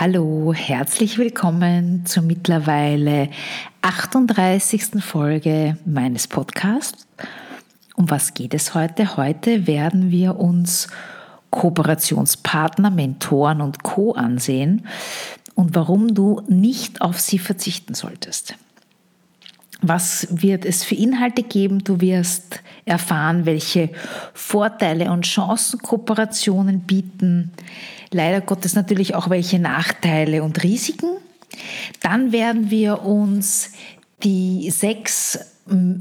Hallo, herzlich willkommen zur mittlerweile 38. Folge meines Podcasts. Um was geht es heute? Heute werden wir uns Kooperationspartner, Mentoren und Co ansehen und warum du nicht auf sie verzichten solltest. Was wird es für Inhalte geben? Du wirst erfahren, welche Vorteile und Chancen Kooperationen bieten. Leider Gottes natürlich auch welche Nachteile und Risiken. Dann werden wir uns die sechs,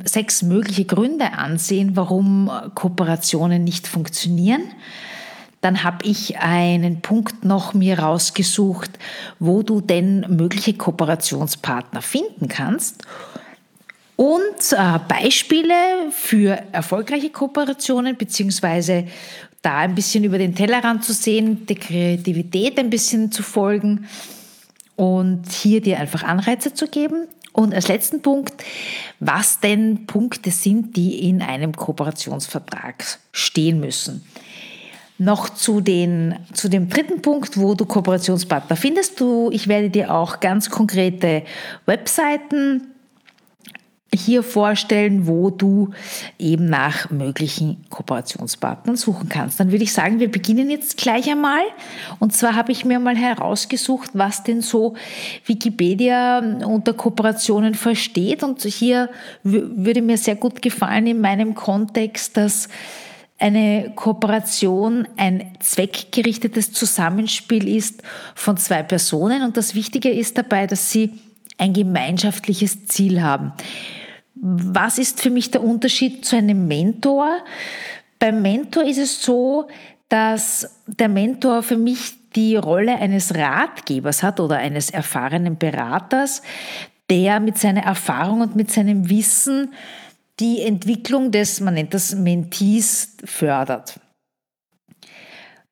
sechs mögliche Gründe ansehen, warum Kooperationen nicht funktionieren. Dann habe ich einen Punkt noch mir rausgesucht, wo du denn mögliche Kooperationspartner finden kannst und äh, Beispiele für erfolgreiche Kooperationen, beziehungsweise da ein bisschen über den Tellerrand zu sehen, der Kreativität ein bisschen zu folgen und hier dir einfach Anreize zu geben. Und als letzten Punkt, was denn Punkte sind, die in einem Kooperationsvertrag stehen müssen. Noch zu, den, zu dem dritten Punkt, wo du Kooperationspartner findest. Du, ich werde dir auch ganz konkrete Webseiten hier vorstellen, wo du eben nach möglichen Kooperationspartnern suchen kannst. Dann würde ich sagen, wir beginnen jetzt gleich einmal. Und zwar habe ich mir mal herausgesucht, was denn so Wikipedia unter Kooperationen versteht. Und hier würde mir sehr gut gefallen in meinem Kontext, dass eine Kooperation ein zweckgerichtetes Zusammenspiel ist von zwei Personen. Und das Wichtige ist dabei, dass sie ein gemeinschaftliches Ziel haben. Was ist für mich der Unterschied zu einem Mentor? Beim Mentor ist es so, dass der Mentor für mich die Rolle eines Ratgebers hat oder eines erfahrenen Beraters, der mit seiner Erfahrung und mit seinem Wissen die Entwicklung des, man nennt das Mentees, fördert.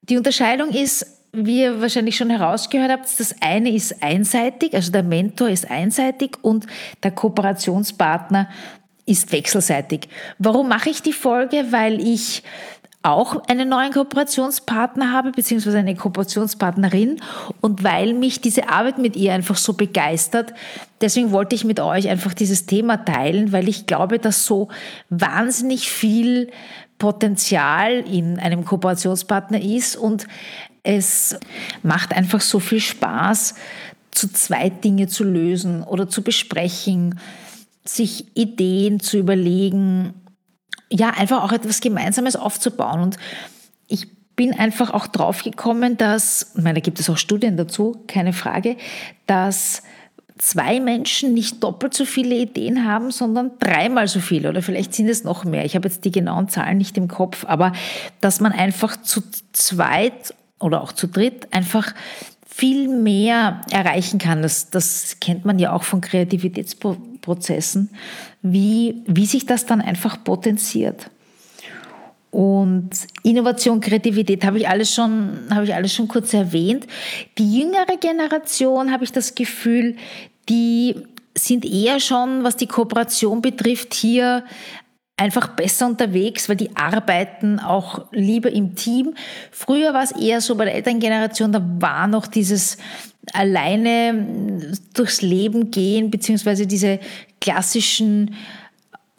Die Unterscheidung ist, wie ihr wahrscheinlich schon herausgehört habt, das eine ist einseitig, also der Mentor ist einseitig und der Kooperationspartner ist wechselseitig. Warum mache ich die Folge? Weil ich auch einen neuen Kooperationspartner habe, beziehungsweise eine Kooperationspartnerin und weil mich diese Arbeit mit ihr einfach so begeistert. Deswegen wollte ich mit euch einfach dieses Thema teilen, weil ich glaube, dass so wahnsinnig viel Potenzial in einem Kooperationspartner ist und es macht einfach so viel Spaß, zu zweit Dinge zu lösen oder zu besprechen, sich Ideen zu überlegen, ja, einfach auch etwas Gemeinsames aufzubauen. Und ich bin einfach auch drauf gekommen, dass, ich meine, da gibt es auch Studien dazu, keine Frage, dass zwei Menschen nicht doppelt so viele Ideen haben, sondern dreimal so viele oder vielleicht sind es noch mehr. Ich habe jetzt die genauen Zahlen nicht im Kopf, aber dass man einfach zu zweit oder auch zu dritt einfach viel mehr erreichen kann. Das, das kennt man ja auch von Kreativitätsprozessen, wie, wie sich das dann einfach potenziert. Und Innovation, Kreativität habe ich alles schon, habe ich alles schon kurz erwähnt. Die jüngere Generation habe ich das Gefühl, die sind eher schon, was die Kooperation betrifft, hier einfach besser unterwegs, weil die arbeiten auch lieber im Team. Früher war es eher so bei der Elterngeneration, da war noch dieses alleine durchs Leben gehen, beziehungsweise diese klassischen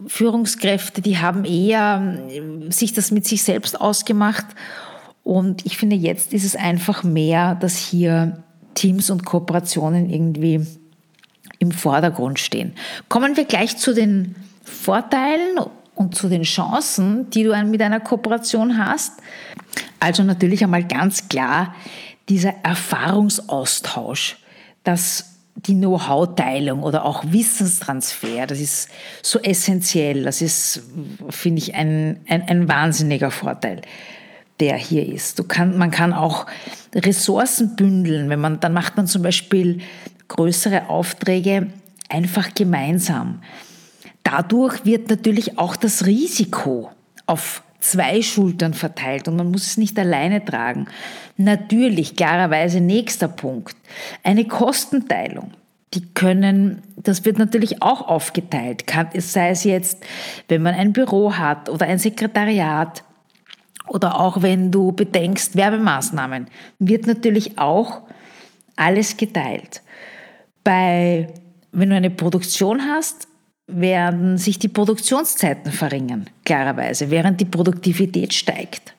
Führungskräfte, die haben eher sich das mit sich selbst ausgemacht. Und ich finde, jetzt ist es einfach mehr, dass hier Teams und Kooperationen irgendwie im Vordergrund stehen. Kommen wir gleich zu den Vorteilen und zu den Chancen, die du mit einer Kooperation hast. Also natürlich einmal ganz klar dieser Erfahrungsaustausch, dass die Know-how-Teilung oder auch Wissenstransfer, das ist so essentiell, das ist, finde ich, ein, ein, ein wahnsinniger Vorteil. der hier ist. Du kann, man kann auch Ressourcen bündeln, wenn man, dann macht man zum Beispiel größere Aufträge einfach gemeinsam. Dadurch wird natürlich auch das Risiko auf zwei Schultern verteilt und man muss es nicht alleine tragen. Natürlich, klarerweise, nächster Punkt, eine Kostenteilung. Die können, das wird natürlich auch aufgeteilt, kann, sei es jetzt, wenn man ein Büro hat oder ein Sekretariat oder auch wenn du bedenkst, Werbemaßnahmen, wird natürlich auch alles geteilt. Bei, wenn du eine Produktion hast, werden sich die Produktionszeiten verringern, klarerweise, während die Produktivität steigt.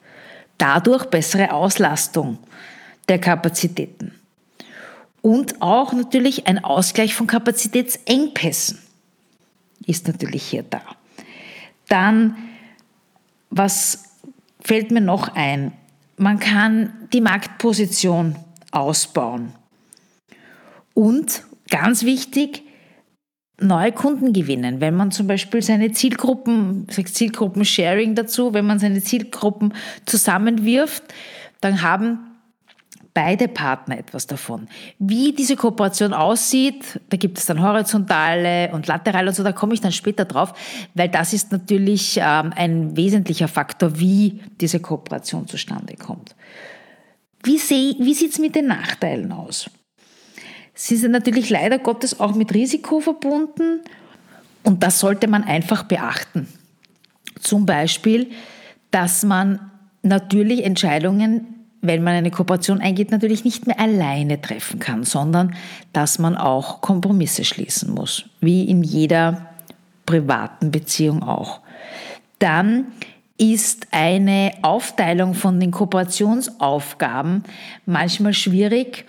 Dadurch bessere Auslastung der Kapazitäten. Und auch natürlich ein Ausgleich von Kapazitätsengpässen ist natürlich hier da. Dann, was fällt mir noch ein? Man kann die Marktposition ausbauen. Und ganz wichtig, neue Kunden gewinnen. Wenn man zum Beispiel seine Zielgruppen, Zielgruppen-Sharing dazu, wenn man seine Zielgruppen zusammenwirft, dann haben beide Partner etwas davon. Wie diese Kooperation aussieht, da gibt es dann horizontale und laterale und so, da komme ich dann später drauf, weil das ist natürlich ähm, ein wesentlicher Faktor, wie diese Kooperation zustande kommt. Wie, wie sieht es mit den Nachteilen aus? Sie sind natürlich leider Gottes auch mit Risiko verbunden und das sollte man einfach beachten. Zum Beispiel, dass man natürlich Entscheidungen, wenn man eine Kooperation eingeht, natürlich nicht mehr alleine treffen kann, sondern dass man auch Kompromisse schließen muss, wie in jeder privaten Beziehung auch. Dann ist eine Aufteilung von den Kooperationsaufgaben manchmal schwierig,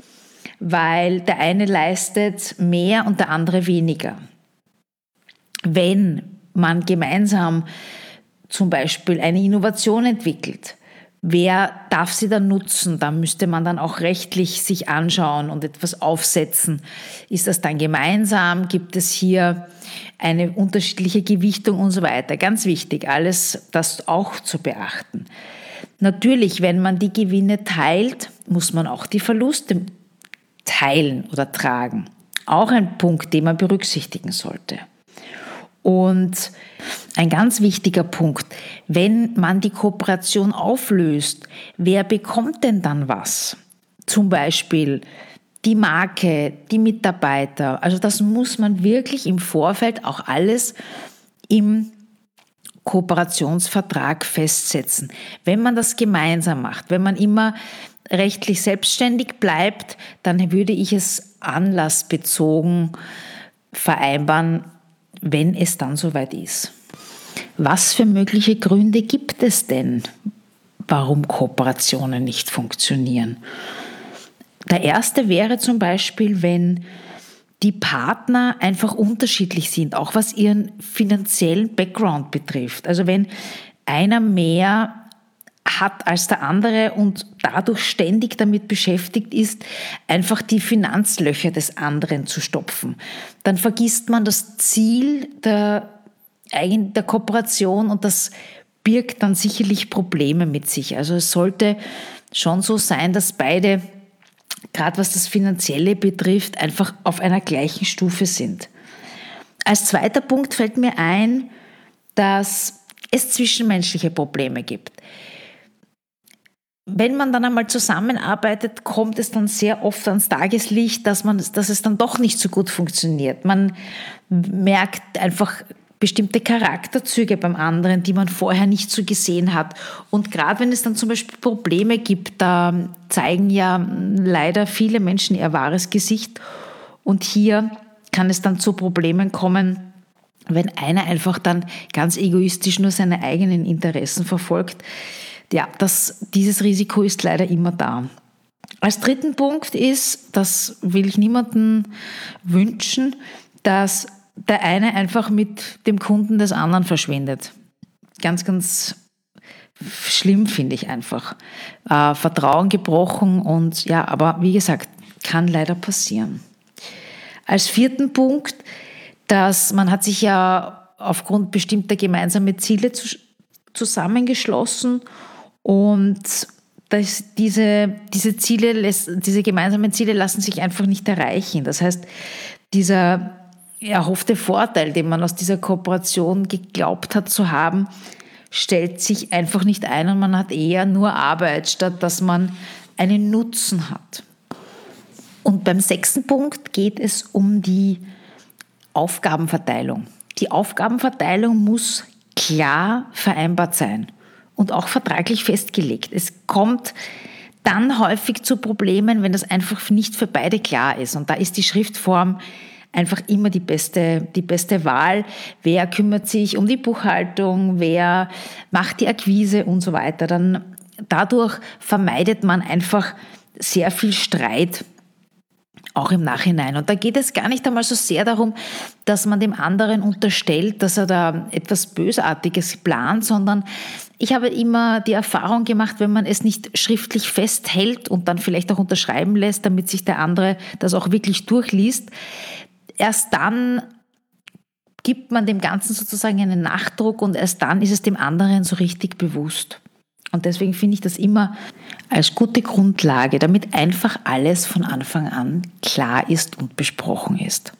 weil der eine leistet mehr und der andere weniger. Wenn man gemeinsam zum Beispiel eine Innovation entwickelt, wer darf sie dann nutzen? Da müsste man dann auch rechtlich sich anschauen und etwas aufsetzen. Ist das dann gemeinsam? Gibt es hier eine unterschiedliche Gewichtung und so weiter? Ganz wichtig, alles das auch zu beachten. Natürlich, wenn man die Gewinne teilt, muss man auch die Verluste teilen oder tragen. Auch ein Punkt, den man berücksichtigen sollte. Und ein ganz wichtiger Punkt, wenn man die Kooperation auflöst, wer bekommt denn dann was? Zum Beispiel die Marke, die Mitarbeiter. Also das muss man wirklich im Vorfeld auch alles im Kooperationsvertrag festsetzen. Wenn man das gemeinsam macht, wenn man immer rechtlich selbstständig bleibt, dann würde ich es anlassbezogen vereinbaren, wenn es dann soweit ist. Was für mögliche Gründe gibt es denn, warum Kooperationen nicht funktionieren? Der erste wäre zum Beispiel, wenn die Partner einfach unterschiedlich sind, auch was ihren finanziellen Background betrifft. Also wenn einer mehr hat als der andere und dadurch ständig damit beschäftigt ist, einfach die Finanzlöcher des anderen zu stopfen. Dann vergisst man das Ziel der, der Kooperation und das birgt dann sicherlich Probleme mit sich. Also es sollte schon so sein, dass beide, gerade was das Finanzielle betrifft, einfach auf einer gleichen Stufe sind. Als zweiter Punkt fällt mir ein, dass es zwischenmenschliche Probleme gibt wenn man dann einmal zusammenarbeitet, kommt es dann sehr oft ans Tageslicht, dass, man, dass es dann doch nicht so gut funktioniert. Man merkt einfach bestimmte Charakterzüge beim anderen, die man vorher nicht so gesehen hat. Und gerade wenn es dann zum Beispiel Probleme gibt, da zeigen ja leider viele Menschen ihr wahres Gesicht. Und hier kann es dann zu Problemen kommen, wenn einer einfach dann ganz egoistisch nur seine eigenen Interessen verfolgt ja, das, dieses Risiko ist leider immer da. Als dritten Punkt ist, das will ich niemandem wünschen, dass der eine einfach mit dem Kunden des anderen verschwindet. Ganz, ganz schlimm finde ich einfach. Äh, Vertrauen gebrochen und ja, aber wie gesagt, kann leider passieren. Als vierten Punkt, dass man hat sich ja aufgrund bestimmter gemeinsamer Ziele zusammengeschlossen Und das, diese, diese Ziele, diese gemeinsamen Ziele lassen sich einfach nicht erreichen. Das heißt, dieser erhoffte Vorteil, den man aus dieser Kooperation geglaubt hat zu haben, stellt sich einfach nicht ein und man hat eher nur Arbeit, statt dass man einen Nutzen hat. Und beim sechsten Punkt geht es um die Aufgabenverteilung. Die Aufgabenverteilung muss klar vereinbart sein und auch vertraglich festgelegt. Es kommt dann häufig zu Problemen, wenn das einfach nicht für beide klar ist. Und da ist die Schriftform einfach immer die beste, die beste Wahl. Wer kümmert sich um die Buchhaltung, wer macht die Akquise und so weiter. Dann dadurch vermeidet man einfach sehr viel Streit auch im Nachhinein. Und da geht es gar nicht einmal so sehr darum, dass man dem anderen unterstellt, dass er da etwas Bösartiges plant, sondern ich habe immer die Erfahrung gemacht, wenn man es nicht schriftlich festhält und dann vielleicht auch unterschreiben lässt, damit sich der andere das auch wirklich durchliest, erst dann gibt man dem Ganzen sozusagen einen Nachdruck und erst dann ist es dem anderen so richtig bewusst. Und deswegen finde ich das immer als gute Grundlage, damit einfach alles von Anfang an klar ist und besprochen ist.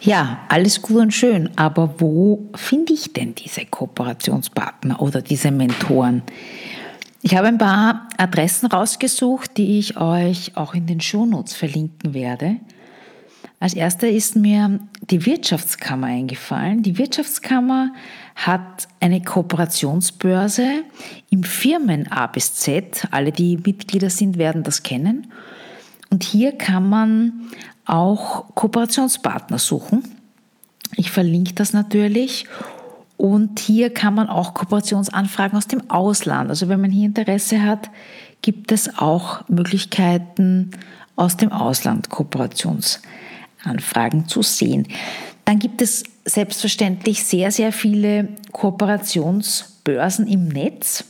Ja, alles gut und schön, aber wo finde ich denn diese Kooperationspartner oder diese Mentoren? Ich habe ein paar Adressen rausgesucht, die ich euch auch in den Shownotes verlinken werde. Als erster ist mir die Wirtschaftskammer eingefallen. Die Wirtschaftskammer hat eine Kooperationsbörse im Firmen A bis Z. Alle, die Mitglieder sind, werden das kennen. Und hier kann man auch Kooperationspartner suchen. Ich verlinke das natürlich. Und hier kann man auch Kooperationsanfragen aus dem Ausland. Also wenn man hier Interesse hat, gibt es auch Möglichkeiten aus dem Ausland Kooperationsanfragen zu sehen. Dann gibt es selbstverständlich sehr, sehr viele Kooperationsbörsen im Netz.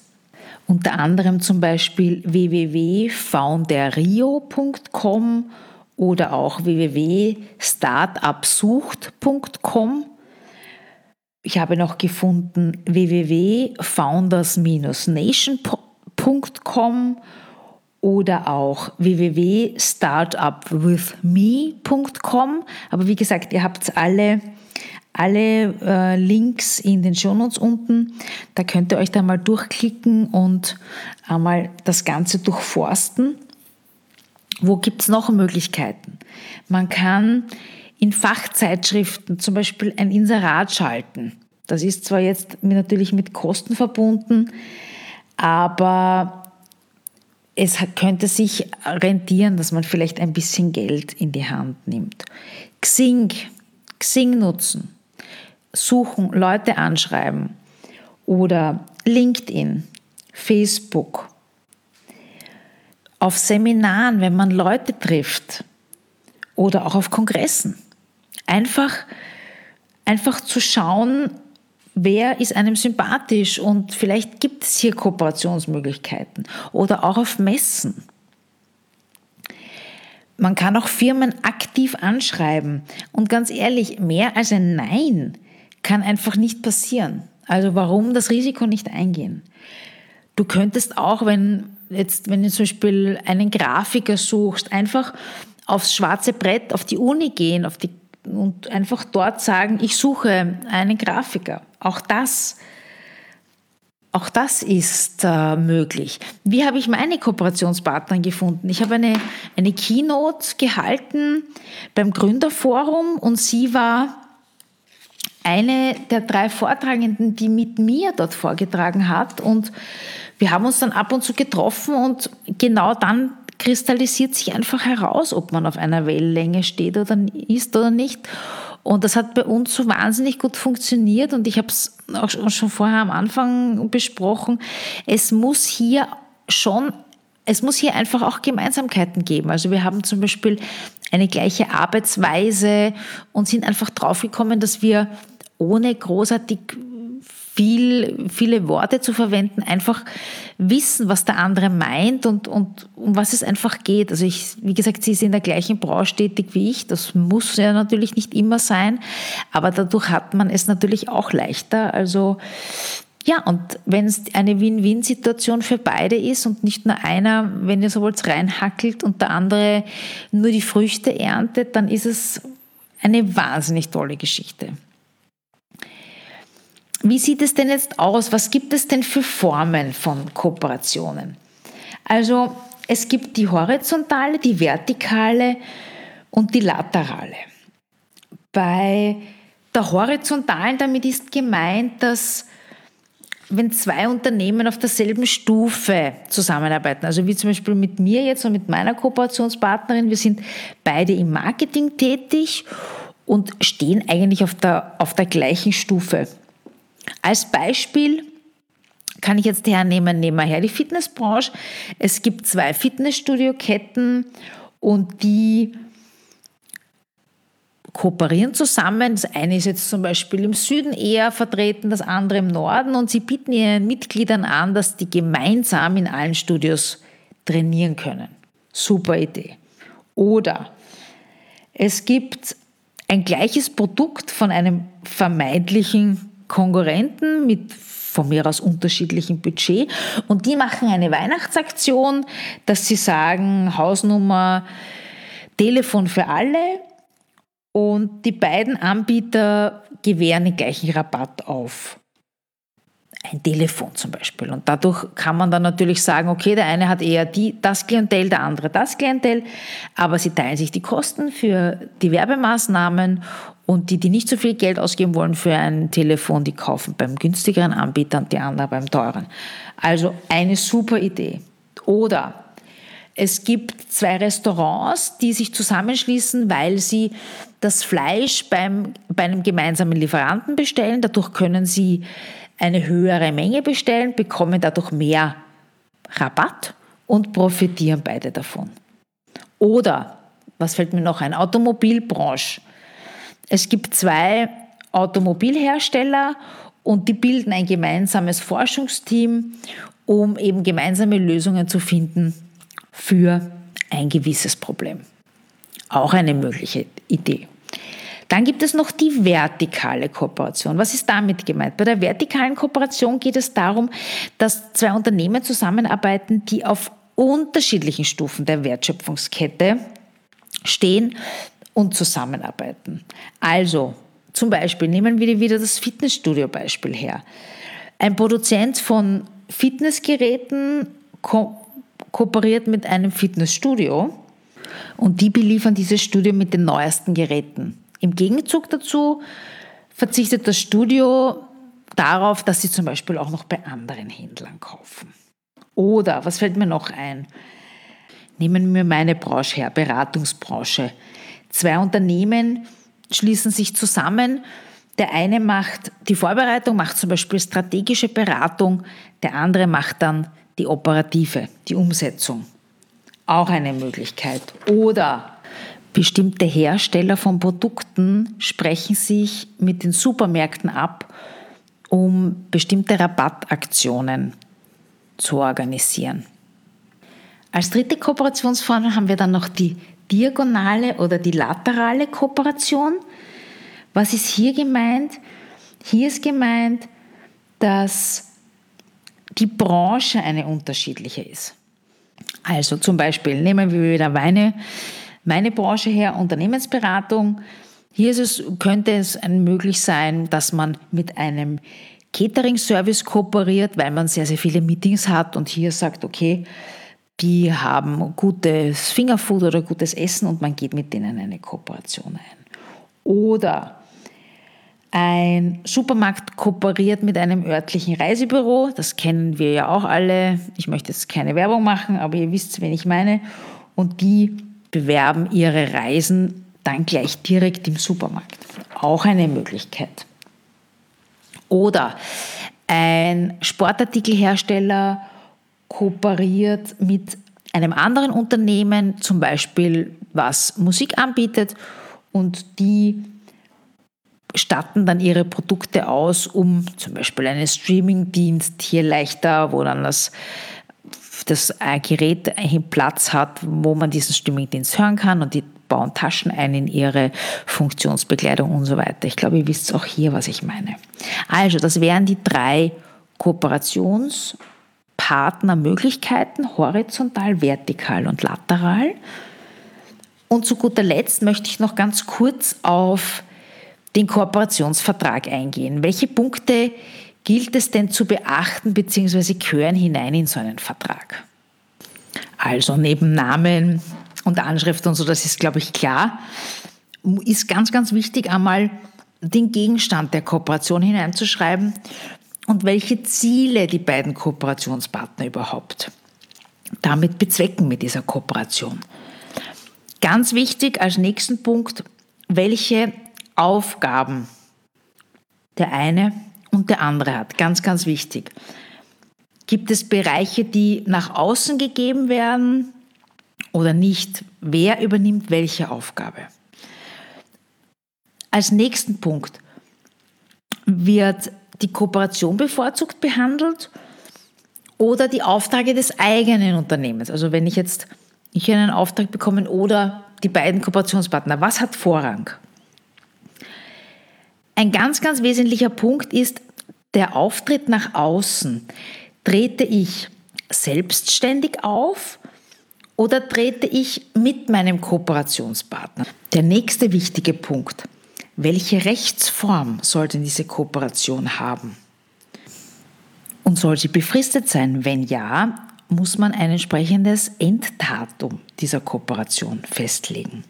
Unter anderem zum Beispiel www.founderio.com oder auch www.startupsucht.com. Ich habe noch gefunden www.founders-nation.com oder auch www.startupwithme.com. Aber wie gesagt, ihr habt alle, alle äh, Links in den Shownotes unten. Da könnt ihr euch da mal durchklicken und einmal das Ganze durchforsten. Wo gibt es noch Möglichkeiten? Man kann in Fachzeitschriften zum Beispiel ein Inserat schalten. Das ist zwar jetzt natürlich mit Kosten verbunden, aber es könnte sich rentieren, dass man vielleicht ein bisschen Geld in die Hand nimmt. Xing, Xing nutzen, suchen, Leute anschreiben oder LinkedIn, Facebook, auf Seminaren, wenn man Leute trifft oder auch auf Kongressen. Einfach, einfach zu schauen, wer ist einem sympathisch und vielleicht gibt es hier Kooperationsmöglichkeiten oder auch auf Messen. Man kann auch Firmen aktiv anschreiben und ganz ehrlich, mehr als ein Nein kann einfach nicht passieren. Also warum das Risiko nicht eingehen? Du könntest auch, wenn jetzt, wenn du zum Beispiel einen Grafiker suchst, einfach aufs schwarze Brett, auf die Uni gehen, auf die, und einfach dort sagen, ich suche einen Grafiker. Auch das, auch das ist äh, möglich. Wie habe ich meine Kooperationspartner gefunden? Ich habe eine, eine Keynote gehalten beim Gründerforum und sie war eine der drei Vortragenden, die mit mir dort vorgetragen hat. Und wir haben uns dann ab und zu getroffen und genau dann kristallisiert sich einfach heraus, ob man auf einer Wellenlänge steht oder ist oder nicht. Und das hat bei uns so wahnsinnig gut funktioniert und ich habe es auch schon vorher am Anfang besprochen. Es muss hier schon, es muss hier einfach auch Gemeinsamkeiten geben. Also wir haben zum Beispiel eine gleiche Arbeitsweise und sind einfach draufgekommen, dass wir ohne großartig viel, viele Worte zu verwenden, einfach wissen, was der andere meint und, und um was es einfach geht. Also ich, wie gesagt, sie ist in der gleichen Branche tätig wie ich. Das muss ja natürlich nicht immer sein, aber dadurch hat man es natürlich auch leichter. Also Ja, und wenn es eine Win-Win-Situation für beide ist und nicht nur einer, wenn ihr so reinhackelt und der andere nur die Früchte erntet, dann ist es eine wahnsinnig tolle Geschichte. Wie sieht es denn jetzt aus? Was gibt es denn für Formen von Kooperationen? Also es gibt die horizontale, die vertikale und die laterale. Bei der horizontalen, damit ist gemeint, dass wenn zwei Unternehmen auf derselben Stufe zusammenarbeiten, also wie zum Beispiel mit mir jetzt und mit meiner Kooperationspartnerin, wir sind beide im Marketing tätig und stehen eigentlich auf der, auf der gleichen Stufe. Als Beispiel kann ich jetzt hernehmen, nehmen wir her die Fitnessbranche. Es gibt zwei Fitnessstudio-Ketten und die kooperieren zusammen. Das eine ist jetzt zum Beispiel im Süden eher vertreten, das andere im Norden und sie bieten ihren Mitgliedern an, dass die gemeinsam in allen Studios trainieren können. Super Idee. Oder es gibt ein gleiches Produkt von einem vermeintlichen Konkurrenten mit von mir aus unterschiedlichem Budget. Und die machen eine Weihnachtsaktion, dass sie sagen Hausnummer Telefon für alle. Und die beiden Anbieter gewähren den gleichen Rabatt auf. Ein Telefon zum Beispiel. Und dadurch kann man dann natürlich sagen, okay, der eine hat eher die, das Klientel, der andere das Klientel, aber sie teilen sich die Kosten für die Werbemaßnahmen und die, die nicht so viel Geld ausgeben wollen für ein Telefon, die kaufen beim günstigeren Anbieter und die anderen beim teuren. Also eine super Idee. Oder es gibt zwei Restaurants, die sich zusammenschließen, weil sie das Fleisch beim, bei einem gemeinsamen Lieferanten bestellen. Dadurch können sie eine höhere Menge bestellen, bekommen dadurch mehr Rabatt und profitieren beide davon. Oder, was fällt mir noch ein, Automobilbranche. Es gibt zwei Automobilhersteller und die bilden ein gemeinsames Forschungsteam, um eben gemeinsame Lösungen zu finden für ein gewisses Problem. Auch eine mögliche Idee. Dann gibt es noch die vertikale Kooperation. Was ist damit gemeint? Bei der vertikalen Kooperation geht es darum, dass zwei Unternehmen zusammenarbeiten, die auf unterschiedlichen Stufen der Wertschöpfungskette stehen und zusammenarbeiten. Also zum Beispiel nehmen wir wieder das Fitnessstudio-Beispiel her. Ein Produzent von Fitnessgeräten ko kooperiert mit einem Fitnessstudio und die beliefern dieses Studio mit den neuesten Geräten. Im Gegenzug dazu verzichtet das Studio darauf, dass sie zum Beispiel auch noch bei anderen Händlern kaufen. Oder, was fällt mir noch ein? Nehmen wir meine Branche her, Beratungsbranche. Zwei Unternehmen schließen sich zusammen. Der eine macht die Vorbereitung, macht zum Beispiel strategische Beratung, der andere macht dann die operative, die Umsetzung. Auch eine Möglichkeit. Oder Bestimmte Hersteller von Produkten sprechen sich mit den Supermärkten ab, um bestimmte Rabattaktionen zu organisieren. Als dritte Kooperationsform haben wir dann noch die diagonale oder die laterale Kooperation. Was ist hier gemeint? Hier ist gemeint, dass die Branche eine unterschiedliche ist. Also zum Beispiel nehmen wir wieder Weine meine Branche her, Unternehmensberatung. Hier es, könnte es möglich sein, dass man mit einem Catering-Service kooperiert, weil man sehr, sehr viele Meetings hat und hier sagt, okay, die haben gutes Fingerfood oder gutes Essen und man geht mit denen eine Kooperation ein. Oder ein Supermarkt kooperiert mit einem örtlichen Reisebüro, das kennen wir ja auch alle. Ich möchte jetzt keine Werbung machen, aber ihr wisst, wen ich meine. Und die bewerben ihre Reisen dann gleich direkt im Supermarkt. Auch eine Möglichkeit. Oder ein Sportartikelhersteller kooperiert mit einem anderen Unternehmen, zum Beispiel was Musik anbietet, und die statten dann ihre Produkte aus, um zum Beispiel einen Streamingdienst hier leichter, wo dann das das Gerät einen Platz hat, wo man diesen Streamingdienst hören kann und die bauen Taschen ein in ihre Funktionsbekleidung und so weiter. Ich glaube, ihr wisst auch hier, was ich meine. Also, das wären die drei Kooperationspartnermöglichkeiten, horizontal, vertikal und lateral. Und zu guter Letzt möchte ich noch ganz kurz auf den Kooperationsvertrag eingehen. Welche Punkte gilt es denn zu beachten bzw. gehören hinein in so einen Vertrag? Also neben Namen und Anschrift und so, das ist, glaube ich, klar, ist ganz, ganz wichtig einmal den Gegenstand der Kooperation hineinzuschreiben und welche Ziele die beiden Kooperationspartner überhaupt damit bezwecken mit dieser Kooperation. Ganz wichtig als nächsten Punkt, welche Aufgaben der eine und der andere hat. Ganz, ganz wichtig. Gibt es Bereiche, die nach außen gegeben werden oder nicht? Wer übernimmt welche Aufgabe? Als nächsten Punkt wird die Kooperation bevorzugt behandelt oder die Aufträge des eigenen Unternehmens. Also wenn ich jetzt ich einen Auftrag bekomme oder die beiden Kooperationspartner, was hat Vorrang? Ein ganz, ganz wesentlicher Punkt ist der Auftritt nach außen. Trete ich selbstständig auf oder trete ich mit meinem Kooperationspartner? Der nächste wichtige Punkt. Welche Rechtsform sollte diese Kooperation haben? Und soll sie befristet sein? Wenn ja, muss man ein entsprechendes Enddatum dieser Kooperation festlegen.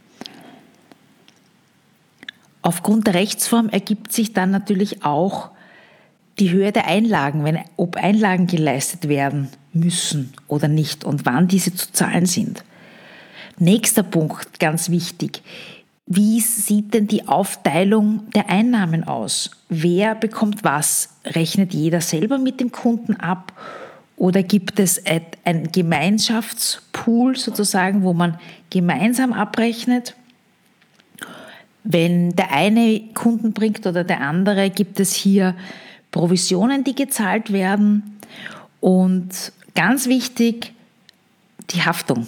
Aufgrund der Rechtsform ergibt sich dann natürlich auch die Höhe der Einlagen, wenn, ob Einlagen geleistet werden müssen oder nicht und wann diese zu zahlen sind. Nächster Punkt, ganz wichtig. Wie sieht denn die Aufteilung der Einnahmen aus? Wer bekommt was? Rechnet jeder selber mit dem Kunden ab? Oder gibt es ein Gemeinschaftspool sozusagen, wo man gemeinsam abrechnet? Wenn der eine Kunden bringt oder der andere, gibt es hier Provisionen, die gezahlt werden. Und ganz wichtig, die Haftung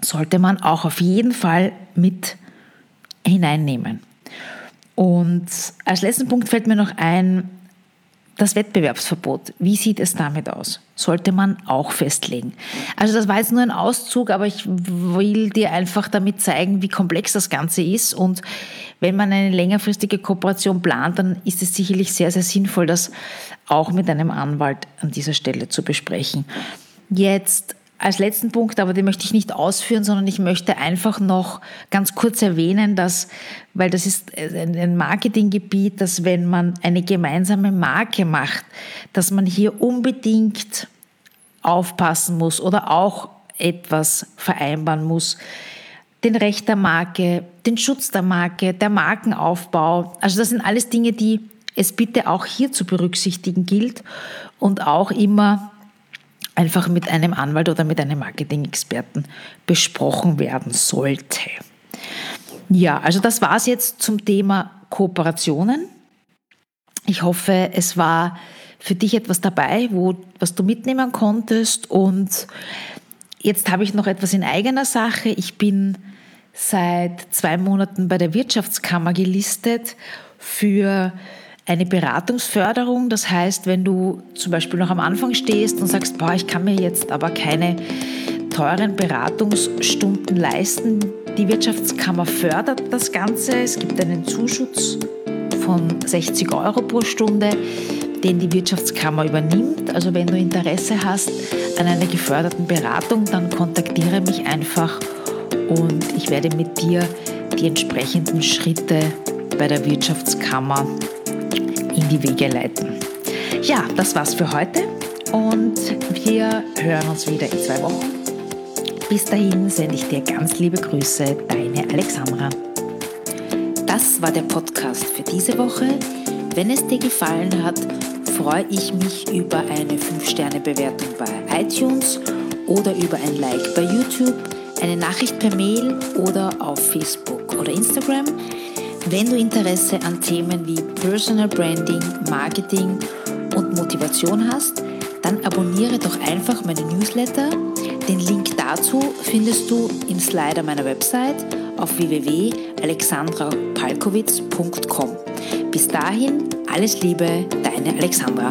sollte man auch auf jeden Fall mit hineinnehmen. Und als letzten Punkt fällt mir noch ein, das Wettbewerbsverbot, wie sieht es damit aus? Sollte man auch festlegen. Also das war jetzt nur ein Auszug, aber ich will dir einfach damit zeigen, wie komplex das Ganze ist. Und wenn man eine längerfristige Kooperation plant, dann ist es sicherlich sehr, sehr sinnvoll, das auch mit einem Anwalt an dieser Stelle zu besprechen. Jetzt als letzten Punkt, aber den möchte ich nicht ausführen, sondern ich möchte einfach noch ganz kurz erwähnen, dass, weil das ist ein Marketinggebiet, dass wenn man eine gemeinsame Marke macht, dass man hier unbedingt aufpassen muss oder auch etwas vereinbaren muss. Den Recht der Marke, den Schutz der Marke, der Markenaufbau. Also das sind alles Dinge, die es bitte auch hier zu berücksichtigen gilt und auch immer einfach mit einem Anwalt oder mit einem Marketing-Experten besprochen werden sollte. Ja, also das war es jetzt zum Thema Kooperationen. Ich hoffe, es war für dich etwas dabei, wo, was du mitnehmen konntest. Und jetzt habe ich noch etwas in eigener Sache. Ich bin seit zwei Monaten bei der Wirtschaftskammer gelistet für eine Beratungsförderung. Das heißt, wenn du zum Beispiel noch am Anfang stehst und sagst, boah, ich kann mir jetzt aber keine teuren Beratungsstunden leisten, die Wirtschaftskammer fördert das Ganze. Es gibt einen Zuschuss von 60 Euro pro Stunde, den die Wirtschaftskammer übernimmt. Also wenn du Interesse hast an einer geförderten Beratung, dann kontaktiere mich einfach und ich werde mit dir die entsprechenden Schritte bei der Wirtschaftskammer in die Wege leiten. Ja, das war's für heute und wir hören uns wieder in zwei Wochen. Bis dahin sende ich dir ganz liebe Grüße, deine Alexandra. Das war der Podcast für diese Woche. Wenn es dir gefallen hat, freue ich mich über eine 5-Sterne-Bewertung bei iTunes oder über ein Like bei YouTube, eine Nachricht per Mail oder auf Facebook oder Instagram. Wenn du Interesse an Themen wie Personal Branding, Marketing und Motivation hast, dann abonniere doch einfach meine Newsletter. Den Link dazu findest du im Slider meiner Website auf www.alexandrapalkowitz.com. Bis dahin Alles Liebe, deine Alexandra.